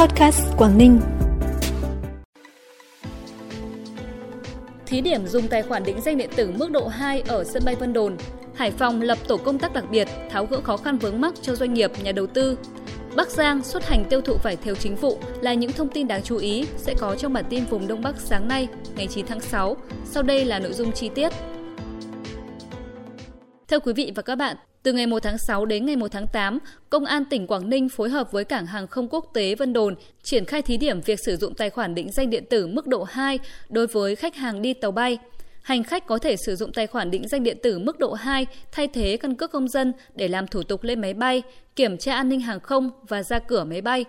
Podcast Quảng Ninh. Thí điểm dùng tài khoản định danh điện tử mức độ 2 ở sân bay Vân Đồn. Hải Phòng lập tổ công tác đặc biệt tháo gỡ khó khăn vướng mắc cho doanh nghiệp, nhà đầu tư. Bắc Giang xuất hành tiêu thụ vải thiều chính vụ là những thông tin đáng chú ý sẽ có trong bản tin vùng Đông Bắc sáng nay, ngày 9 tháng 6. Sau đây là nội dung chi tiết. Thưa quý vị và các bạn, từ ngày 1 tháng 6 đến ngày 1 tháng 8, Công an tỉnh Quảng Ninh phối hợp với Cảng hàng không quốc tế Vân Đồn triển khai thí điểm việc sử dụng tài khoản định danh điện tử mức độ 2 đối với khách hàng đi tàu bay. Hành khách có thể sử dụng tài khoản định danh điện tử mức độ 2 thay thế căn cước công dân để làm thủ tục lên máy bay, kiểm tra an ninh hàng không và ra cửa máy bay.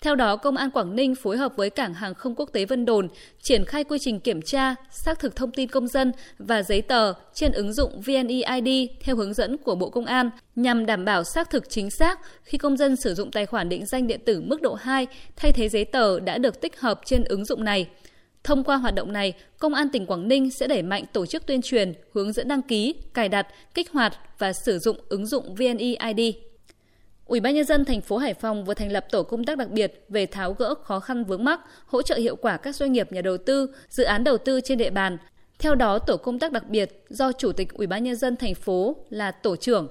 Theo đó, Công an Quảng Ninh phối hợp với Cảng hàng không quốc tế Vân Đồn triển khai quy trình kiểm tra, xác thực thông tin công dân và giấy tờ trên ứng dụng VNeID theo hướng dẫn của Bộ Công an nhằm đảm bảo xác thực chính xác khi công dân sử dụng tài khoản định danh điện tử mức độ 2 thay thế giấy tờ đã được tích hợp trên ứng dụng này. Thông qua hoạt động này, Công an tỉnh Quảng Ninh sẽ đẩy mạnh tổ chức tuyên truyền, hướng dẫn đăng ký, cài đặt, kích hoạt và sử dụng ứng dụng VNeID. Ủy ban nhân dân thành phố Hải Phòng vừa thành lập tổ công tác đặc biệt về tháo gỡ khó khăn vướng mắc, hỗ trợ hiệu quả các doanh nghiệp nhà đầu tư, dự án đầu tư trên địa bàn. Theo đó, tổ công tác đặc biệt do Chủ tịch Ủy ban nhân dân thành phố là tổ trưởng,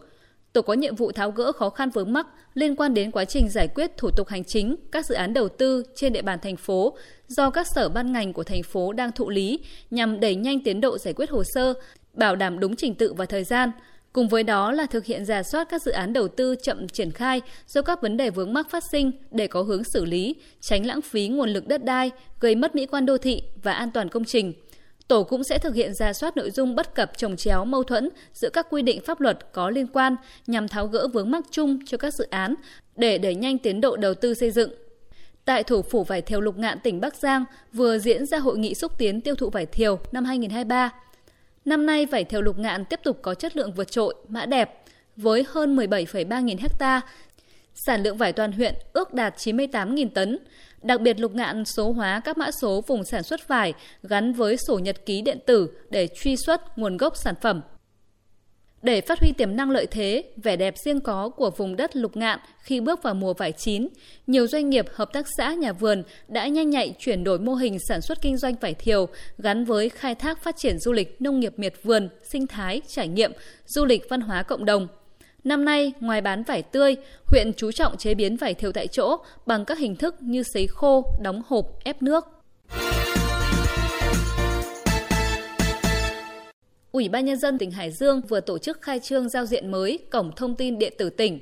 tổ có nhiệm vụ tháo gỡ khó khăn vướng mắc liên quan đến quá trình giải quyết thủ tục hành chính các dự án đầu tư trên địa bàn thành phố do các sở ban ngành của thành phố đang thụ lý nhằm đẩy nhanh tiến độ giải quyết hồ sơ, bảo đảm đúng trình tự và thời gian, Cùng với đó là thực hiện giả soát các dự án đầu tư chậm triển khai do các vấn đề vướng mắc phát sinh để có hướng xử lý, tránh lãng phí nguồn lực đất đai, gây mất mỹ quan đô thị và an toàn công trình. Tổ cũng sẽ thực hiện giả soát nội dung bất cập trồng chéo mâu thuẫn giữa các quy định pháp luật có liên quan nhằm tháo gỡ vướng mắc chung cho các dự án để đẩy nhanh tiến độ đầu tư xây dựng. Tại thủ phủ vải thiều Lục Ngạn tỉnh Bắc Giang vừa diễn ra hội nghị xúc tiến tiêu thụ vải thiều năm 2023. Năm nay vải thiều lục ngạn tiếp tục có chất lượng vượt trội, mã đẹp với hơn 17,3 nghìn hecta. Sản lượng vải toàn huyện ước đạt 98.000 tấn. Đặc biệt lục ngạn số hóa các mã số vùng sản xuất vải gắn với sổ nhật ký điện tử để truy xuất nguồn gốc sản phẩm. Để phát huy tiềm năng lợi thế, vẻ đẹp riêng có của vùng đất lục ngạn khi bước vào mùa vải chín, nhiều doanh nghiệp, hợp tác xã, nhà vườn đã nhanh nhạy chuyển đổi mô hình sản xuất kinh doanh vải thiều gắn với khai thác phát triển du lịch nông nghiệp miệt vườn, sinh thái, trải nghiệm, du lịch văn hóa cộng đồng. Năm nay, ngoài bán vải tươi, huyện chú trọng chế biến vải thiều tại chỗ bằng các hình thức như sấy khô, đóng hộp, ép nước. Ủy ban Nhân dân tỉnh Hải Dương vừa tổ chức khai trương giao diện mới Cổng Thông tin Điện tử tỉnh.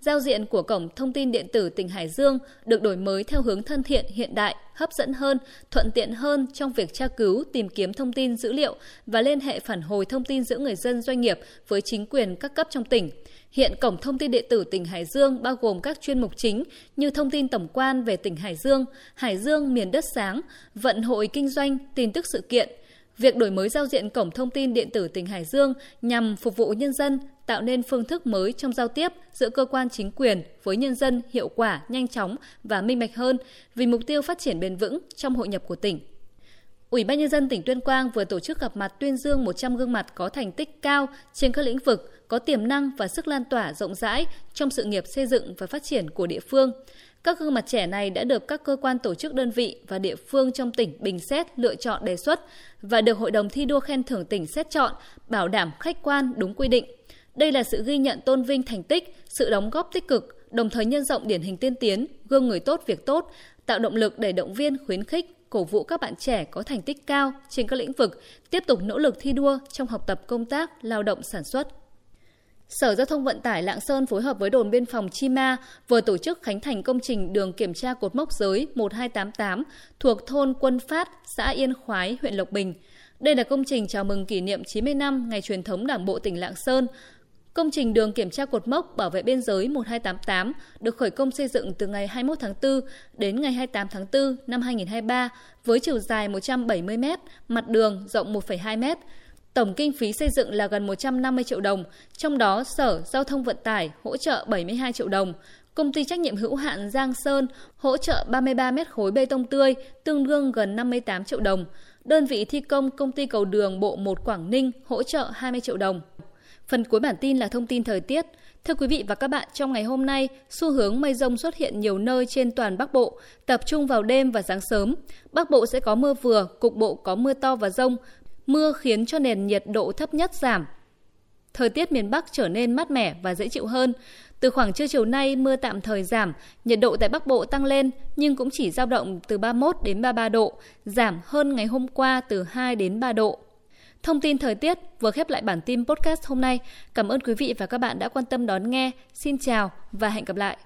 Giao diện của Cổng Thông tin Điện tử tỉnh Hải Dương được đổi mới theo hướng thân thiện, hiện đại, hấp dẫn hơn, thuận tiện hơn trong việc tra cứu, tìm kiếm thông tin dữ liệu và liên hệ phản hồi thông tin giữa người dân doanh nghiệp với chính quyền các cấp trong tỉnh. Hiện Cổng Thông tin Điện tử tỉnh Hải Dương bao gồm các chuyên mục chính như thông tin tổng quan về tỉnh Hải Dương, Hải Dương miền đất sáng, vận hội kinh doanh, tin tức sự kiện – Việc đổi mới giao diện cổng thông tin điện tử tỉnh Hải Dương nhằm phục vụ nhân dân, tạo nên phương thức mới trong giao tiếp giữa cơ quan chính quyền với nhân dân hiệu quả, nhanh chóng và minh bạch hơn vì mục tiêu phát triển bền vững trong hội nhập của tỉnh. Ủy ban nhân dân tỉnh Tuyên Quang vừa tổ chức gặp mặt tuyên dương 100 gương mặt có thành tích cao trên các lĩnh vực có tiềm năng và sức lan tỏa rộng rãi trong sự nghiệp xây dựng và phát triển của địa phương. Các gương mặt trẻ này đã được các cơ quan tổ chức đơn vị và địa phương trong tỉnh bình xét lựa chọn đề xuất và được Hội đồng thi đua khen thưởng tỉnh xét chọn, bảo đảm khách quan đúng quy định. Đây là sự ghi nhận tôn vinh thành tích, sự đóng góp tích cực, đồng thời nhân rộng điển hình tiên tiến, gương người tốt việc tốt, tạo động lực để động viên khuyến khích, cổ vũ các bạn trẻ có thành tích cao trên các lĩnh vực, tiếp tục nỗ lực thi đua trong học tập công tác, lao động sản xuất. Sở Giao thông Vận tải Lạng Sơn phối hợp với đồn biên phòng Chi Ma vừa tổ chức khánh thành công trình đường kiểm tra cột mốc giới 1288 thuộc thôn Quân Phát, xã Yên Khoái, huyện Lộc Bình. Đây là công trình chào mừng kỷ niệm 90 năm ngày truyền thống Đảng bộ tỉnh Lạng Sơn. Công trình đường kiểm tra cột mốc bảo vệ biên giới 1288 được khởi công xây dựng từ ngày 21 tháng 4 đến ngày 28 tháng 4 năm 2023 với chiều dài 170 m, mặt đường rộng 1,2 m, Tổng kinh phí xây dựng là gần 150 triệu đồng, trong đó Sở Giao thông Vận tải hỗ trợ 72 triệu đồng, Công ty trách nhiệm hữu hạn Giang Sơn hỗ trợ 33 mét khối bê tông tươi, tương đương gần 58 triệu đồng. Đơn vị thi công công ty cầu đường Bộ 1 Quảng Ninh hỗ trợ 20 triệu đồng. Phần cuối bản tin là thông tin thời tiết. Thưa quý vị và các bạn, trong ngày hôm nay, xu hướng mây rông xuất hiện nhiều nơi trên toàn Bắc Bộ, tập trung vào đêm và sáng sớm. Bắc Bộ sẽ có mưa vừa, cục bộ có mưa to và rông. Mưa khiến cho nền nhiệt độ thấp nhất giảm. Thời tiết miền Bắc trở nên mát mẻ và dễ chịu hơn. Từ khoảng trưa chiều nay, mưa tạm thời giảm, nhiệt độ tại Bắc Bộ tăng lên nhưng cũng chỉ dao động từ 31 đến 33 độ, giảm hơn ngày hôm qua từ 2 đến 3 độ. Thông tin thời tiết vừa khép lại bản tin podcast hôm nay. Cảm ơn quý vị và các bạn đã quan tâm đón nghe. Xin chào và hẹn gặp lại.